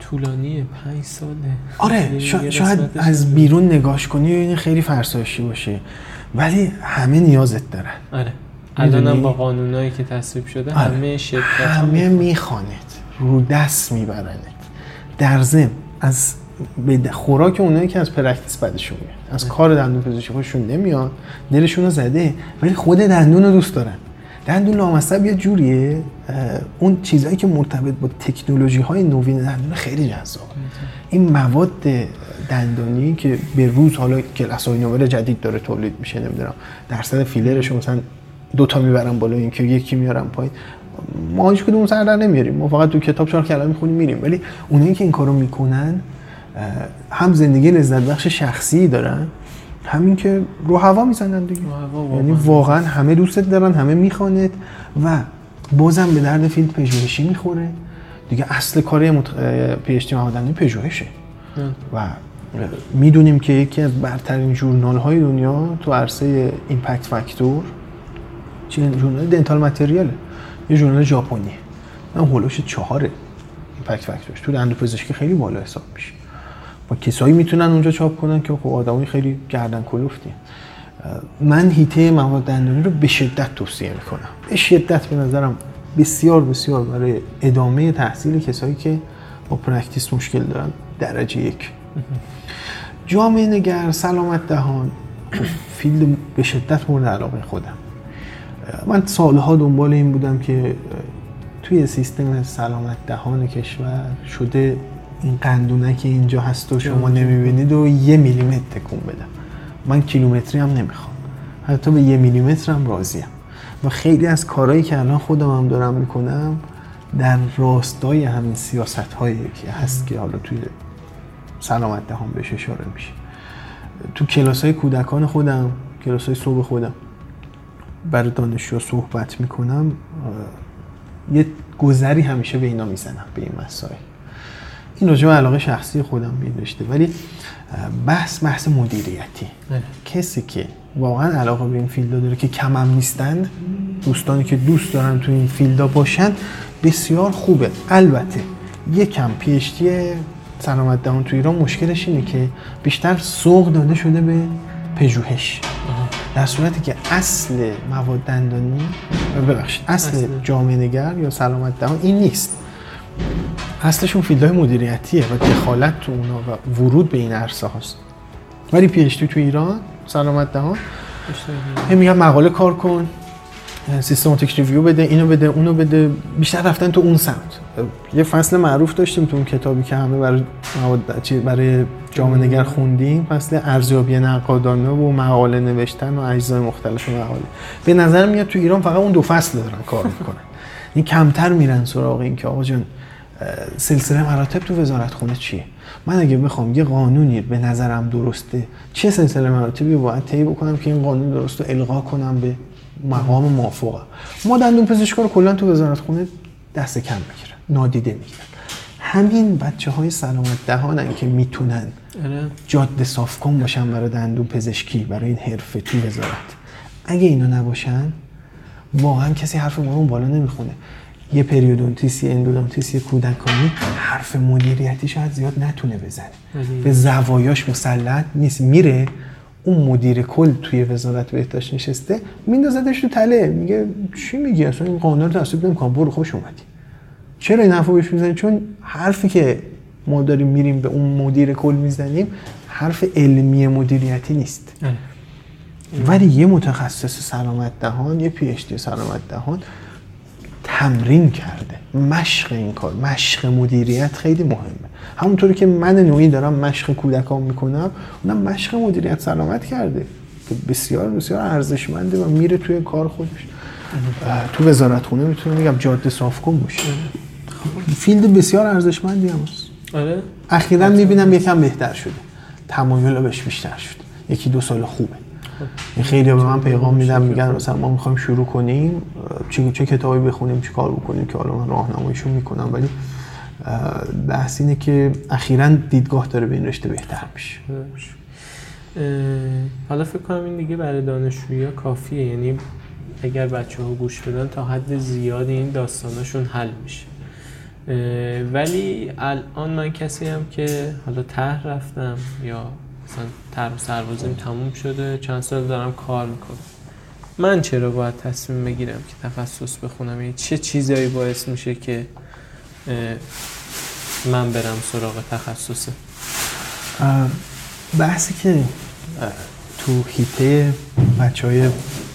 طولانیه پنج ساله. آره شا- شاید از بیرون نگاش کنی این خیلی فرسایشی باشه. ولی همه نیازت دارن. آره. الان با قانونایی که تصویب شده آره. همه شرکت همه میخوانت رو دست میبرنت در ضمن از به خوراک اونایی که از practice بدشون میاد. از کار دندون پزشکی خوششون نمیاد دلشون رو زده. ولی خود دندون رو دوست دارن. دندون لامصب یه جوریه. اون چیزهایی که مرتبط با تکنولوژی های نوین دندون خیلی جذابه. این مواد دندانی که به روز حالا کلاس های جدید داره تولید میشه نمی‌دونم درصد فیلرش مثلا دو تا می‌برم بالا این که یکی میارم پایین. ما هیچ کدوم سر در نمیاریم. ما فقط تو کتاب چهار کلمه می‌خونیم میریم. ولی اونایی که این کارو می‌کنن هم زندگی لذت بخش شخصی دارن همین که رو هوا می‌زنن دیگه. یعنی واقعاً. همه دوستت دارن همه میخوانت و بازم به درد field پژوهشی می‌خوره. دیگه اصل کار مت... PhD پژوهشه. و می‌دونیم که یکی از برترین ژورنال های دنیا تو عرصه impact factor چی ژورنال dental material ه یه ژورنال ژاپنیه حول و حوش چهاره. impact factor ش تو دندون پزشکی خیلی بالا حساب میشه. با کسایی می‌تونن اونجا چاپ کنن که خب آدمای خیلی گردن کلفتی من حیطه مواد دندانی رو به شدت توصیه می‌کنم. به شدت به نظرم بسیار بسیار برای ادامه تحصیل کسایی که با practice مشکل دارن درجه یک. جامعه نگر سلامت دهان. field به شدت مورد علاقه خودم. من سالها دنبال این بودم که توی سیستم سلامت دهان کشور شده این قندونه که اینجا هست و شما نمی‌بینید و یه میلیمتر تکون بدم. من کیلومتری هم نمی‌خوام. حتی به یه میلیمتر هم راضیم و خیلی از کارهایی که الان خودم هم دارم می‌کنم در راستای همین سیاست هایی که هست که حالا توی سلامت دهان بهش اشاره میشه. تو کلاس های کودکان خودم کلاس های صبح خودم برای دانشجو صحبت می‌کنم یه گذری همیشه به اینا می‌زنم به این مسائل. این راجع علاقه شخصی خودم بیداشته ولی بحث بحث مدیریتی. کسی که واقعا علاقه به این فیلد داره که کمم نیستند دوستانی که دوست دارن تو این فیلدا باشن بسیار خوبه. البته یکم پیشتی سلامت دهان تو ایران مشکلش اینه که بیشتر سوق داده شده به پژوهش. در صورتی که اصل مواد دندانی ببخشید اصل جامعه نگر یا سلامت دهان این نیست. اصلشون field های مدیریتیه و دخالت تو اونا و ورود به این عرصه هاست. ولی PhD تو ایران سلامت دهان میگن مقاله کار کن. systematic review بده اینو بده اونو بده. بیشتر رفتن تو اون سمت. یه فصل معروف داشتیم تو اون کتابی که همه برای برای جامعه نگر خوندیم. فصل ارزیابی نقادانه و مقاله نوشتن و اجزای مختلف مقاله. به نظر میاد تو ایران فقط اون دو فصل دارن کار می‌کنن. این کمتر میرن سراغ این که آقا جان سلسله مراتب تو وزارت خونه چیه؟ من اگه بخوام یه قانونی به نظرم درسته چه سلسله مراتبی باید طی بکنم که این قانون درست رو القا کنم به مقام موافقه. ما دندون پزشکا رو کلا تو وزارت خونه دست کم می‌گیرن نادیده می‌گیرن. همین بچه های سلامت دهانن که می‌تونن جاده صاف کن باشن برای دندون پزشکی برای این حرفه تو وزارت. اگه اینا نباشن واقعا کسی حرف ما اون بالا نمی‌خونه. یه پریودونتیس یه اندودونتیس یه کودکانی حرف مدیریتی شاید زیاد نتونه بزنه. به زوایاش مسلط نیست. میره اون مدیر کل توی وزارت بهداشت نشسته میندازدش تو تله. میگه چی میگی؟ اصلا این قانون رو تصویب نمی‌کنم. برو خوش اومدی چرا این حرفو بهش می‌زنی؟ چون حرفی که ما داریم میریم به اون مدیر کل می‌زنیم حرف علمی مدیریتی نیست. ولی یه متخصص سلامت دهان یه پی اچ دی سلامت دهان تمرین کرده. مشق این کار مشق مدیریت خیلی مهمه. همونطوری که من نوعی دارم مشق کودکان می‌کنم اونم مشق مدیریت سلامت کرده. بسیار بسیار ارزشمنده و میره توی کار خودش. تو وزارت خونه می‌تونم میگم جاده صاف کن باشه. فیلد بسیار ارزشمندی هم هست. آره؟ اخیرا می‌بینم یکم بهتر شده. تمایل بهش بیشتر شد یکی دو سال خوبه. خیلی به من پیغام میدن میگن مثلا ما می‌خوایم شروع کنیم چه چه کتابی بخونیم چه کار بکنیم که حالا من راهنماییشون می‌کنم. ولی بحث اینه که اخیرا دیدگاه داره به این رشته بهتر میشه. حالا فکر کنم این دیگه برای دانشجویی کافیه. یعنی اگر بچه ها گوش بدن تا حد زیادی این داستانشون حل میشه. ولی الان من کسی هم که حالا ته رفتم یا مثلا تر سربازیم تموم شده. چند سال دارم کار می‌کنم. من چرا باید تصمیم بگیرم که تخصص بخونم؟ یعنی چه چیزایی باعث میشه که من برم سراغ تخصصه؟ بحثی که تو حیطه بچه های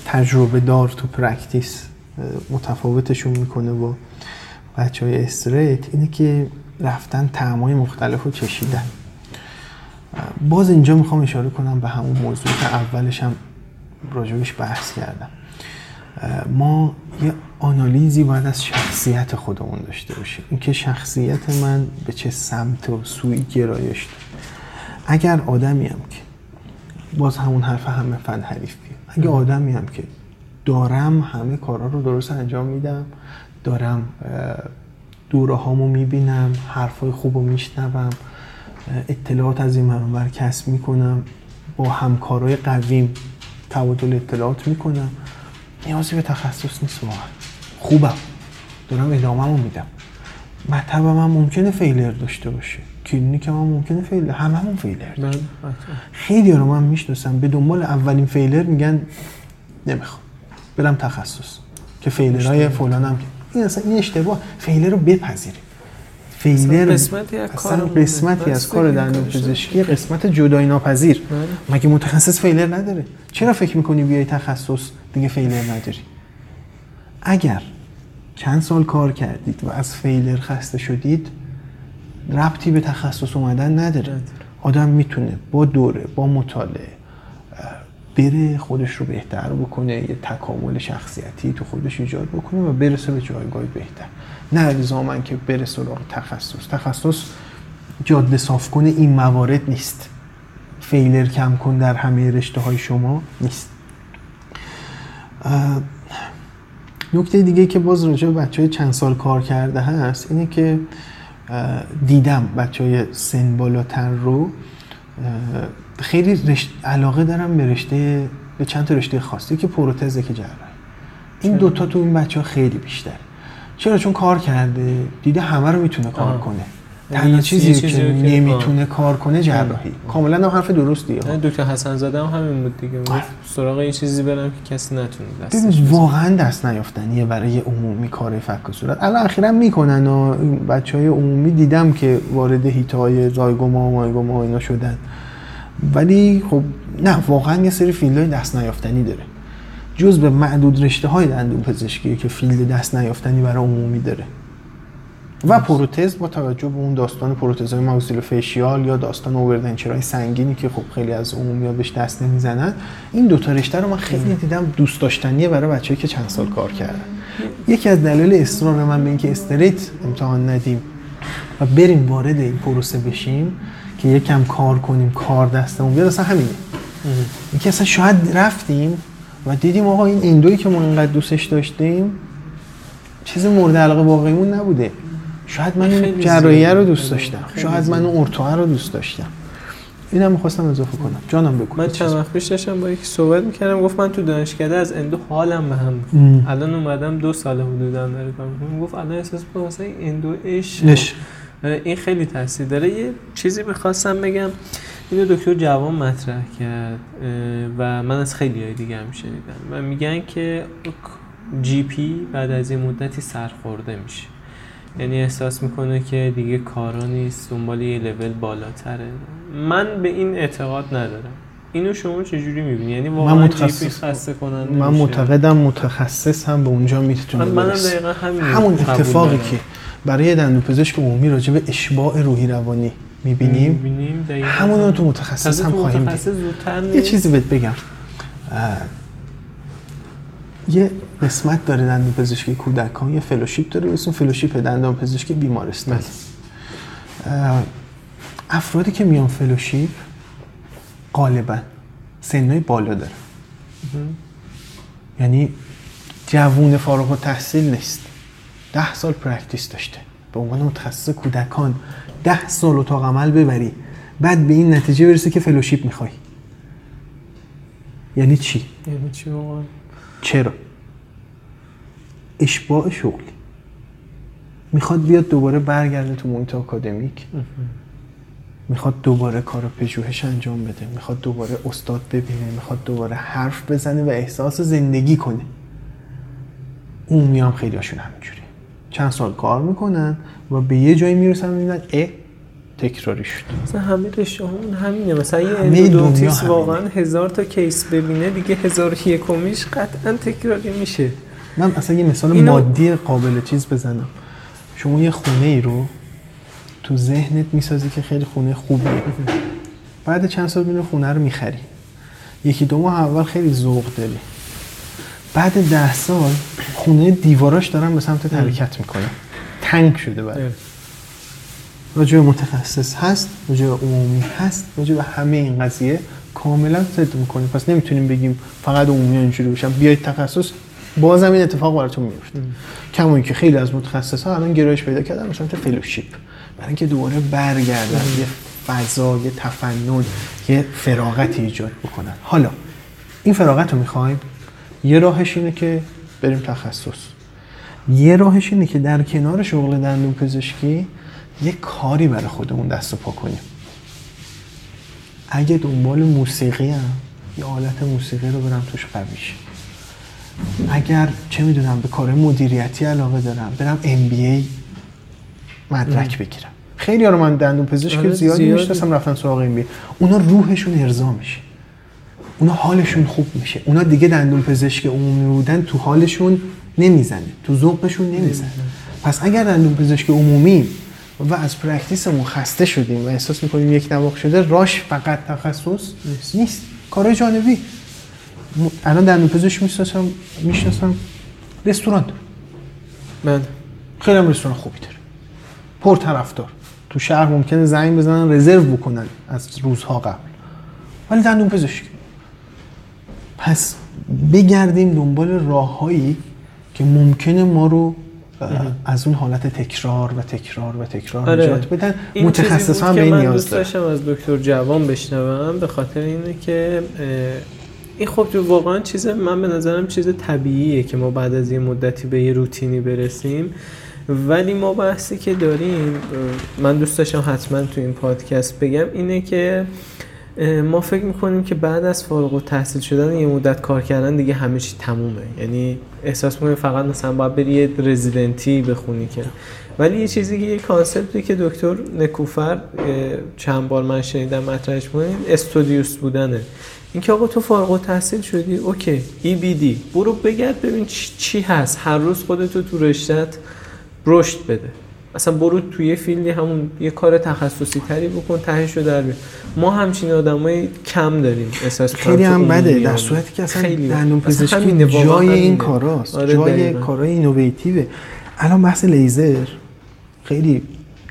تجربه دار تو practice متفاوتشون می‌کنه با بچه های straight اینه که رفتن طعمای مختلف رو چشیدن باز اینجا می‌خوام اشاره کنم به همون موضوع که اولش هم راجع بهش بحث کردم. ما یه آنالیزی باید از شخصیت خودمون داشته باشیم. اینکه شخصیت من به چه سمت و سوی گرایش اگر آدمی هم که باز همون حرف همه فن حریف بیم اگه آدمی هم که دارم همه کارا رو درست انجام میدم دارم دوره هامو می‌بینم حرفای خوب رو میشنوم اطلاعات از این منبر کسب می‌کنم با همکارای قویم تبادل اطلاعات می‌کنم. نیازی به تخصص نیست واقعا. خوبم. دارم ادامهمو میدم. مطب من ممکنه failure داشته باشه. کلینیک من ممکنه failure هممون failure من داریم خیلی رو من می‌شناسم. به دنبال اولین failure میگن نمی‌خوام. برم تخصص. که failure های فلانم این اصلا این اشتباه. failure رو بپذیریم. failure قسمتی از. قسمتی از کار دندون پزشکی قسمت جدایی ناپذیر بله. مگه متخصص failure نداره؟ چرا فکر می‌کنی بیای تخصص دیگه failure نداری؟ اگر چند سال کار کردید و از فیلر خسته شدید ربطی به تخصص اومدن نداره. آدم می‌تونه با دوره با مطالعه بره خودش رو بهتر بکنه یه تکامل شخصیتی تو خودش ایجاد بکنه و برسه به جایگاه بهتر. نه الزاما که بره سراغ تخصص. تخصص جاده صاف کنه این موارد نیست. فیلر کم کن در همه رشته های شما نیست. نکته دیگه که باز راجع به بچه های چند سال کار کرده هست اینه که دیدم بچه های سن بالاتر رو خیلی رشت... علاقه دارم به رشته به چند تا رشته خاصی که پروتزه که جراحی این دوتا تو این بچه ها خیلی بیشتر. چرا؟ چون کار کرده. دیده همه رو می‌تونه کار آه. کنه. یعنی تنها چیزی چیزی که نمی‌تونه کار کنه جراحی. کاملا هم حرف درستیه دکتر حسن زاده هم همین بود دیگه. سراغ یه چیزی برم که کسی نتونه بزنه. واقعا دست نیافتنیه برای عمومی کار فک و صورت. الان اخیرا می‌کنن و بچه های عمومی دیدم که وارد حیطه های zygoma و مایگوما و اینا شدن. ولی خب نه واقعا یه سری field های دست نیافتنی داره. جز به معدود رشته های دندون پزشکی که field دست نیافتنی برای عمومی داره. و پروتز با توجه به اون داستان پروتزهای maxillofacial یا داستان overdenture های سنگینی که خب خیلی از عمومیات بهش دست نمی‌زنن این دو تا رشته رو من خیلی دیدم دوست داشتنیه برای بچه‌ای که چند سال کار کردن یکی از دلایل اصرار من به اینکه استریت امتحان ندیم و بریم وارد این پروسه بشیم که یکم کار کنیم کار دستمون بیاد اصلا همینه. اینکه اصلا شاید رفتیم و دیدیم آقا این اندویی که ما اینقدر دوستش داشتیم چیز مورد علاقه واقعیمون نبوده. شاید من این جراحیه. رو دوست داشتم. شاید من. اون ارتوها رو دوست داشتم. اینم می‌خواستم اضافه کنم. جانم بگو. من چند وقت پیش داشتم با یکی صحبت می‌کردم گفت من تو دانشکده از endo حالم به هم. الان اومدم دو سال حدودا داره کار می‌کنم گفت الان احساس می‌کنم مثلا این endo عشق این خیلی تاثیر داره. یه چیزی می‌خواستم بگم. اینو دکتر جوان مطرح کرد و من از خیلی های دیگه هم شنیدم و میگن که GP بعد از یه مدتی سرخورده میشه. یعنی احساس می‌کنه که دیگه کارا نیست دنبال یه لول بالاتره. من به این اعتقاد ندارم. اینو شما چجوری می‌بینی؟ یعنی واقعا GP متخصص- خسته کننده من میشه؟ معتقدم متخصص هم به اونجا می‌تونه من منم دقیقا همین همون اتفاقی. که برای دندون پزشک عمومی راجع به اشباع روحی روانی می‌بینیم. همون رو هم. تو متخصص هم خواهیم دید. یه. چیزی بهت بگم. یه قسمت داره دندون پزشکی کودکان یه fellowship داره اسم fellowship دندان پزشکی بیمارستان. اه، افرادی که میان fellowship غالبا سنهای بالا داره. یعنی جوون فارغ التحصیل نیست. ده سال practice داشته. به عنوان متخصص کودکان ده سال اتاق عمل ببری. بعد به این نتیجه برسی که fellowship می‌خوای. یعنی چی؟ یعنی چی واقعا چرا؟ اشباع شغلی می‌خواد بیاد دوباره برگرده تو محیط آکادمیک. می‌خواد دوباره کار پژوهش انجام بده. می‌خواد دوباره استاد ببینه. می‌خواد دوباره حرف بزنه و احساس زندگی کنه. عمومی هم خیلی هاشون همینجوری. چند سال کار می‌کنن و به یه جایی می‌رسن می‌بینن اه تکراری شد. مثلا همه رشته همون همینه. مثلا یه اندودونتیس. واقعا هزار تا کیس ببینه دیگه هزار یکمیش قطعا تکراری میشه. من اصلا یه مثال اینو- مادی قابل چیز بزنم. شما یه خونه ای رو تو ذهنت می‌سازی که خیلی خونه خوبیه. بعد چند سال میره خونه رو می‌خری. یکی دو ماه اول خیلی ذوق داری. بعد ده سال خونه دیواراش دارن به سمت حرکت می‌کنن تنگ شده بعد. راجع متخصص هست راجع عمومی هست راجع به همه این قضیه کاملا ضد می‌کنیم. پس نمی‌تونیم بگیم فقط عمومی اینجوری باشن. بیاید تخصص بازم این اتفاق براتون میفته کما اینکه خیلی از متخصص ها الان گرایش پیدا کردن به سمت فلوشیپ. برای اینکه دوباره برگردن یه فضا یه تفنن یه فراغتی ایجاد بکنن. حالا این فراغت رو می‌خوایم یه راهش اینه که بریم تخصص. یه راهش اینه که در کنار شغل دندون پزشکی یه کاری برای خودمون دست و پا کنیم. اگه دنبال موسیقی هم یه آلت موسیقی رو برم توش قویش. اگر چه می‌دونم به کار مدیریتی علاقه دارم برم MBA مدرک بگیرم. خیلی رو من دندون پزشک آره، زیادی. می‌شناسم رفتن سراغ MBA اونا روحشون ارضا میشه. اونا حالشون خوب میشه. اونا دیگه دندون پزشک عمومی بودن تو حالشون نمی‌زنه. تو ذوقشون نمی‌زنه. پس اگر دندون پزشک عمومی و از پرکتیسمون خسته شدیم و احساس می‌کنیم یک نواخت شده راش فقط تخصص نیست, کارهای جانبی. م- الان دندون پزشک می‌شناسم می‌شناسم رستوران. داره. من خیلی هم رستوران خوبی داره. پر طرفدار تو شهر ممکنه زنگ بزنن رزرو بکنن از روزها قبل. ولی دندون پزشک. پس بگردیم دنبال راههایی که ممکنه ما رو از اون حالت تکرار و تکرار و تکرار آره. نجات بدن. متخصص هم به این نیاز داره داشتم از دکتر جوان بشنوم به خاطر اینه که این خب واقعا چیز من به نظرم چیز طبیعیه که ما بعد از یه مدتی به یه روتینی برسیم. ولی ما بحثی که داریم من دوست داشتم حتما تو این پادکست بگم اینه که ما فکر می‌کنیم که بعد از فارغ التحصیل شدن یه مدت کار کردن دیگه همه چی تمومه. یعنی احساس می‌کنیم فقط مثلا باید بری یه رزیدنتی بخونی که. ولی یه چیزی که یه concept ی که دکتر نکوفر چند بار من شنیدم مطرحش بودن studious بودنه. اینکه آقا تو فارغ التحصیل شدی okay ای بی دی برو بگرد ببین چی, چی هست. هر روز خودتو تو رشتت رشد بده. اصلا برو توی یه field ی همون یه کار تخصصی تری بکن تهش رو در بیار. ما همچین آدمای کم داریم احساس خیلی هم بده در. صورتی که اصلا خیلی. دندون پزشکی جای این. کاراست آره، جای. کارهای اینوویتیوه الان بحث لیزر خیلی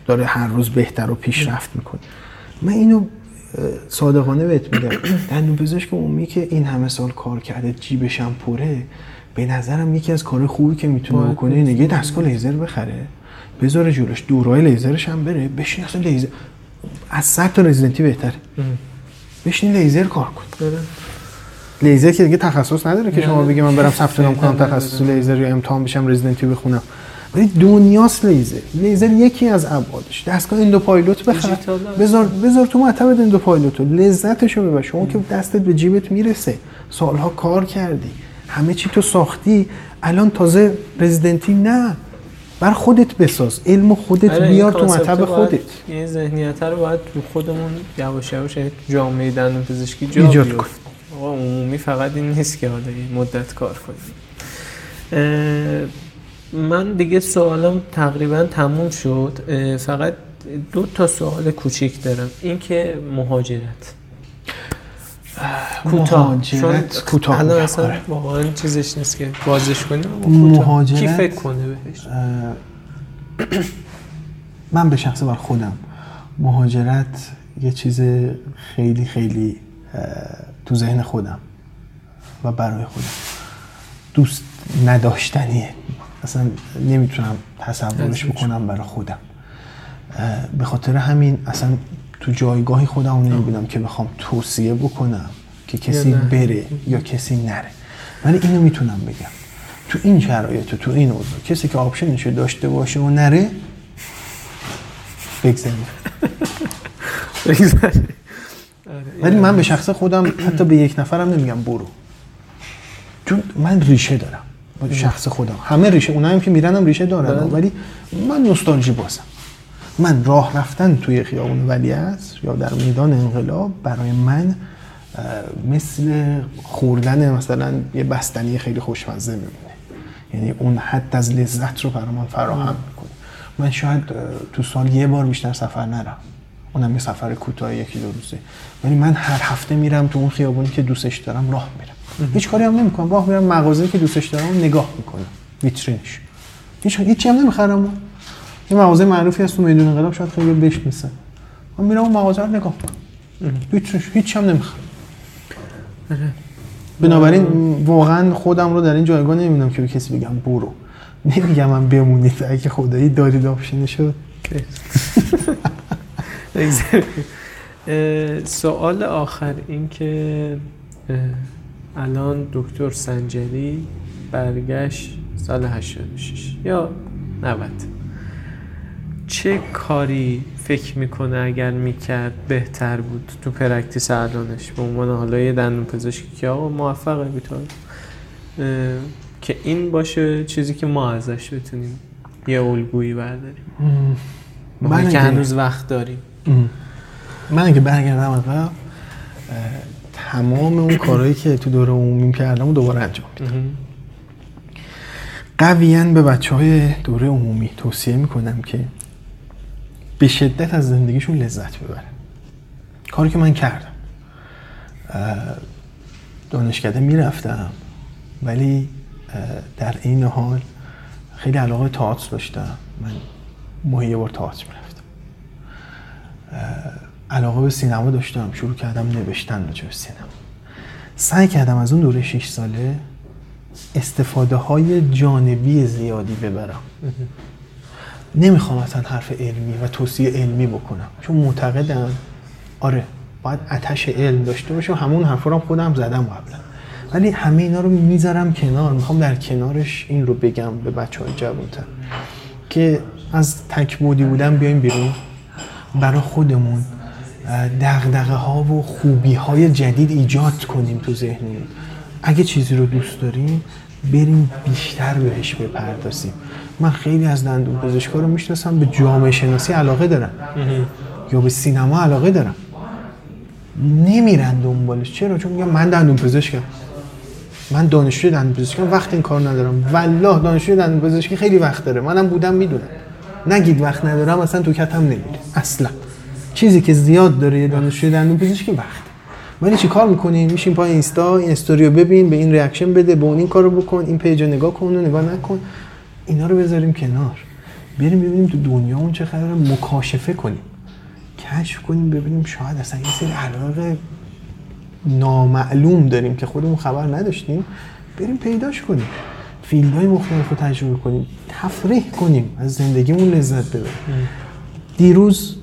داره هر روز بهتر و پیشرفت می‌کنه. من اینو صادقانه بهت میگم. دندون پزشک عمومی که این همه سال کار کرده جیبش هم پره به نظرم یکی از کار خوبی که می‌تونه بکنه اینه یه دستگاه لیزر بخره. بذاره جلوش دوره‌های لیزرش هم بره بشین اصلا لیزر از 100 تا رزیدنتی بهتره. بشین لیزر کار کن. آره. لیزر که دیگه تخصص نداره که شما. بگی من برم ثبت نام کنم. تخصص لیزر یا امتحان بشم رزیدنتی بخونم. ولی دنیاست لیزر. لیزر یکی از ابعادش. دستگاه Endo Pilot بخر. دیجیتال هست. بذار بذار تو مطب Endo Pilot لذتشو ببر. شما که دستت به جیبت می‌رسه. سالها کار کردی. همه چی تو ساختی. الان تازه رزیدنتی نه. بر خودت بساز. علم خودت آره، بیار تو مطب خودت. این ذهنیت رو باید تو خودمون یواش یواش جامعه دندون پزشکی جا ایجاد. کن. آقا عمومی فقط این نیست که حالا مدت کار کنیم. من دیگه سوالم تقریبا تموم شد. فقط دو تا سوال کوچیک دارم. این که مهاجرت. کوتاه. چون کوتاه الان اصلا آره. واقعا چیزش نیست که بازش کنیم. مهاجرت- کی فکر کنه بهش؟ من به شخص بر خودم. مهاجرت یه چیز خیلی خیلی تو ذهن خودم و برای خودم. دوست نداشتنیه. اصلا نمی‌تونم تصورش. بکنم برای خودم. به خاطر همین اصلا تو جایگاهی خودم نمی‌بینم که بخوام توصیه بکنم که کسی. بره یا کسی نره. ولی اینو می‌تونم بگم. تو این شرایط و تو این اوضاع کسی که آپشنشو داشته باشه و نره بگذره ولی من به شخص خودم حتی به یک نفرم نمیگم برو. چون من ریشه دارم. شخص خودم. همه ریشه اونایی که میرن هم ریشه دارن بله. ولی من نوستالژی بازم. من راه رفتن توی خیابون ولیعصر یا در میدان انقلاب برای من مثل خوردن مثلا یه بستنی خیلی خوشمزه میمونه یعنی اون حد از لذت رو برای من فراهم می‌کنه. من شاید تو سال یه بار بیشتر سفر نرم. اونم یه سفر کوتاه یکی دو روزه. ولی من هر هفته میرم تو اون خیابونی که دوستش دارم راه میرم. هیچ کاری هم نمی‌کنم. راه میرم مغازه‌ای که دوستش دارم نگاه می‌کنم. ویترینش. هیچ هیچی هم نمی‌خرم. یه مغازه معروفی هست تو میدون انقلاب شاید خیلی بشناسن من میرم اون مغازه رو نگاه می‌کنم ویترینش هیچ هم نمی‌خرم. بنابراین واقعا خودم رو در این جایگاه نمی‌بینم که به کسی بگم برو. نمیگم من بمونید. اگه خدایی دارید بگذاریم. اه، سوال آخر این که الان دکتر سنجری برگشت سال 86 یا 90 چه کاری فکر می‌کنه اگر می‌کرد بهتر بود تو practice الانش؟ به عنوان حالا یه دندون پزشکی که آقا موفقه بیتار. که این باشه چیزی که ما ازش بتونیم یه الگویی برداریم. من که هنوز وقت داریم. من اگه برگردم عقب اه، تمام اون کارهایی که تو دوره عمومی کردم و دوباره انجام میدم. قویا به بچه های دوره عمومی توصیه می‌کنم که به شدت از زندگیشون لذت ببرن کاری که من کردم. دانشکده می‌رفتم ولی در این حال خیلی علاقه تئاتر داشتم. من ماهی یه بار تئاتر می‌رفتم. علاقه به سینما داشتم. شروع کردم نوشتن راجع به سینما. سعی کردم از اون دوره 6 ساله استفاده های جانبی زیادی ببرم. نمی‌خوام اصلا حرف علمی و توصیه علمی بکنم. چون معتقدم آره باید آتش علم داشته باشم. همون حرفا رو خودم زدم قبلا. ولی همه اینا رو می‌ذارم کنار. می‌خوام در کنارش این رو بگم به بچه های جوانتر. که از تکمودی بودن بیایم بیرون. برای خودمون دغدغه ها و خوبی های جدید ایجاد کنیم تو ذهنمون. اگه چیزی رو دوست داریم بریم بیشتر بهش بپردازیم. من خیلی از دندون پزشکا رو می‌شناسم به جامعه شناسی علاقه دارن. یا به سینما علاقه دارن. نمیرن دنبالش. چرا؟ چون میگن من دندون پزشکم. من دانشجوی دندون پزشکم. وقت این کار ندارم. والله دانشجوی دندون پزشکی خیلی وقت داره. منم بودم می‌دونم. نگید وقت ندارم اصلا تو کتم نمیره. اصلا. چیزی که زیاد داره یه دانشجوی دندون پزشکی وقت ولی چی کار می‌کنین میشین پای اینستا این استوری رو ببین به این reaction بده به اون این کارو بکن این page رو نگاه کن و نگاه نکن. اینا رو بذاریم کنار. بریم ببینیم تو دنیا اون چه قراره مکاشفه کنیم. کشف کنیم ببینیم شاید اصلا یه سری علاقه نامعلوم داریم که خودمون خبر نداشتیم. بریم پیداش کنیم. فیلد های مختلف رو تجربه کنیم. تفریح کنیم. از زندگیمون لذت ببریم. دیروز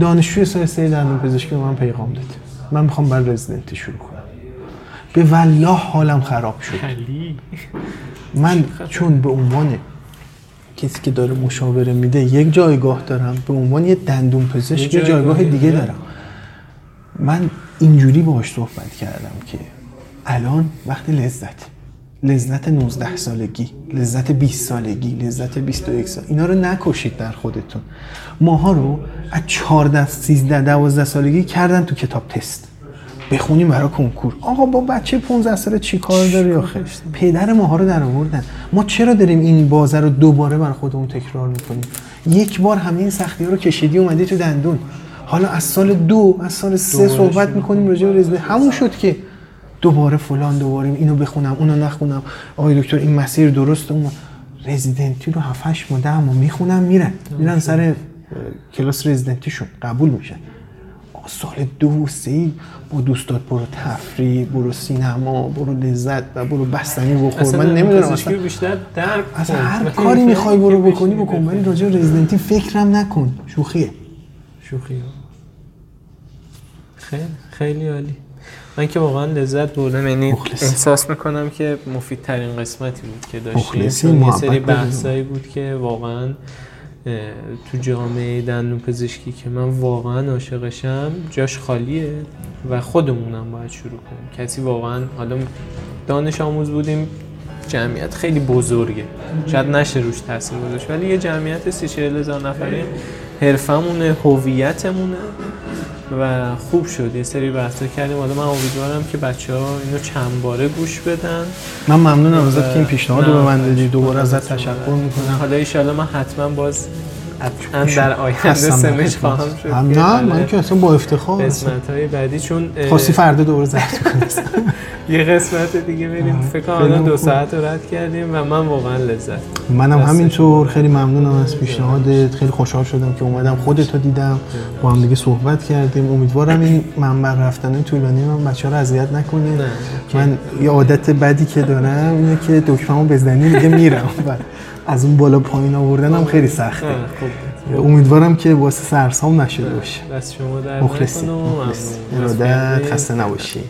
دانشجوی سایسته دندون پزشکی به من پیغام داد. من می‌خوام بر رزیدنتی شروع کنم. به والله حالم خراب شد. من چون به عنوان کسی که داره مشاوره میده یک جایگاه دارم. به عنوان یه دندون پزشک یه جایگاه دیگه. دارم. من اینجوری باهاش صحبت کردم که الان وقت لذت. لذت 19 سالگی لذت 20 سالگی لذت 21 سال. اینا رو نکشید در خودتون. ماها رو از 14 13 12 سالگی کردن تو کتاب تست. بخونیم برای کنکور. آقا با بچه 15 ساله چی کار داری آخه؟ پدر ماها رو در آوردن ما چرا داریم این بازه رو دوباره برای خودمون تکرار می‌کنیم؟ یک بار همه این سختی ها رو کشیدی اومدی تو دندون. حالا از سال دو از سال سه صحبت می‌کنیم راجع به رزیدنت همون شد که دوباره فلان دوباره اینو بخونم اونو نخونم. آقای دکتر این مسیر درست اون رزیدنتی رو 7 8 ماه 10 ماه می‌خونم میرن. میرن سر کلاس رزیدنتیشون. قبول میشن. سال دو و سه با دوستات برو تفریح برو سینما برو لذت و برو بستنی بخور من نمی‌دونم اصلا بیشتر درک اصلا. هر کاری می‌خوای برو بکنی بکن. ولی راجع به رزیدنتی فکرم نکن. شوخیه. شوخی ها. خیلی خیلی عالی. من که واقعا لذت بردم یعنی. احساس می‌کنم که مفیدترین قسمتی بود که داشتیم. یه سری. بحثایی بود که واقعا تو جامعه دندون پزشکی که من واقعا عاشقشم جاش خالیه و خودمونم باید شروع کنیم. کسی واقعا حالا دانش آموز بودیم جمعیت خیلی بزرگه. شاید نشه روش تاثیر گذاشت ولی یه جمعیت سی چهل هزار نفری حرفمونه هویتمونه. و خوب شد یه سری بحثا کردیم حالا من امیدوارم که بچه ها اینو چند باره گوش بدن من ممنونم ازت که این پیشنهاد رو به من دادی دوباره ازت. تشکر می‌کنم حالا ایشالا من حتما باز حتما در آینده سمج. خواهم شد هم نه من که اصلا با افتخار. قسمت های بعدی چون خواستی فردا دوباره زرد کنی یه قسمت دیگه بریم. فکر کنم الان دو. ساعت رو رد کردیم و من واقعا لذت منم همینطور. خیلی ممنونم از پیشنهادت. خیلی خوشحال شدم که اومدم خودت رو دیدم. با هم دیگه صحبت کردیم. امیدوارم این منبع رفتن طولانی من بچه رو اذیت نکنه نه، من یه عادت بدی که دارم اینه که دکمه‌مو بزنی دیگه میرم. از اون بالا پایین آوردنم خیلی سخته. امیدوارم که واسه سرسام نشده باشه. دست شما در مخلصی. ارادت خسته نباشی.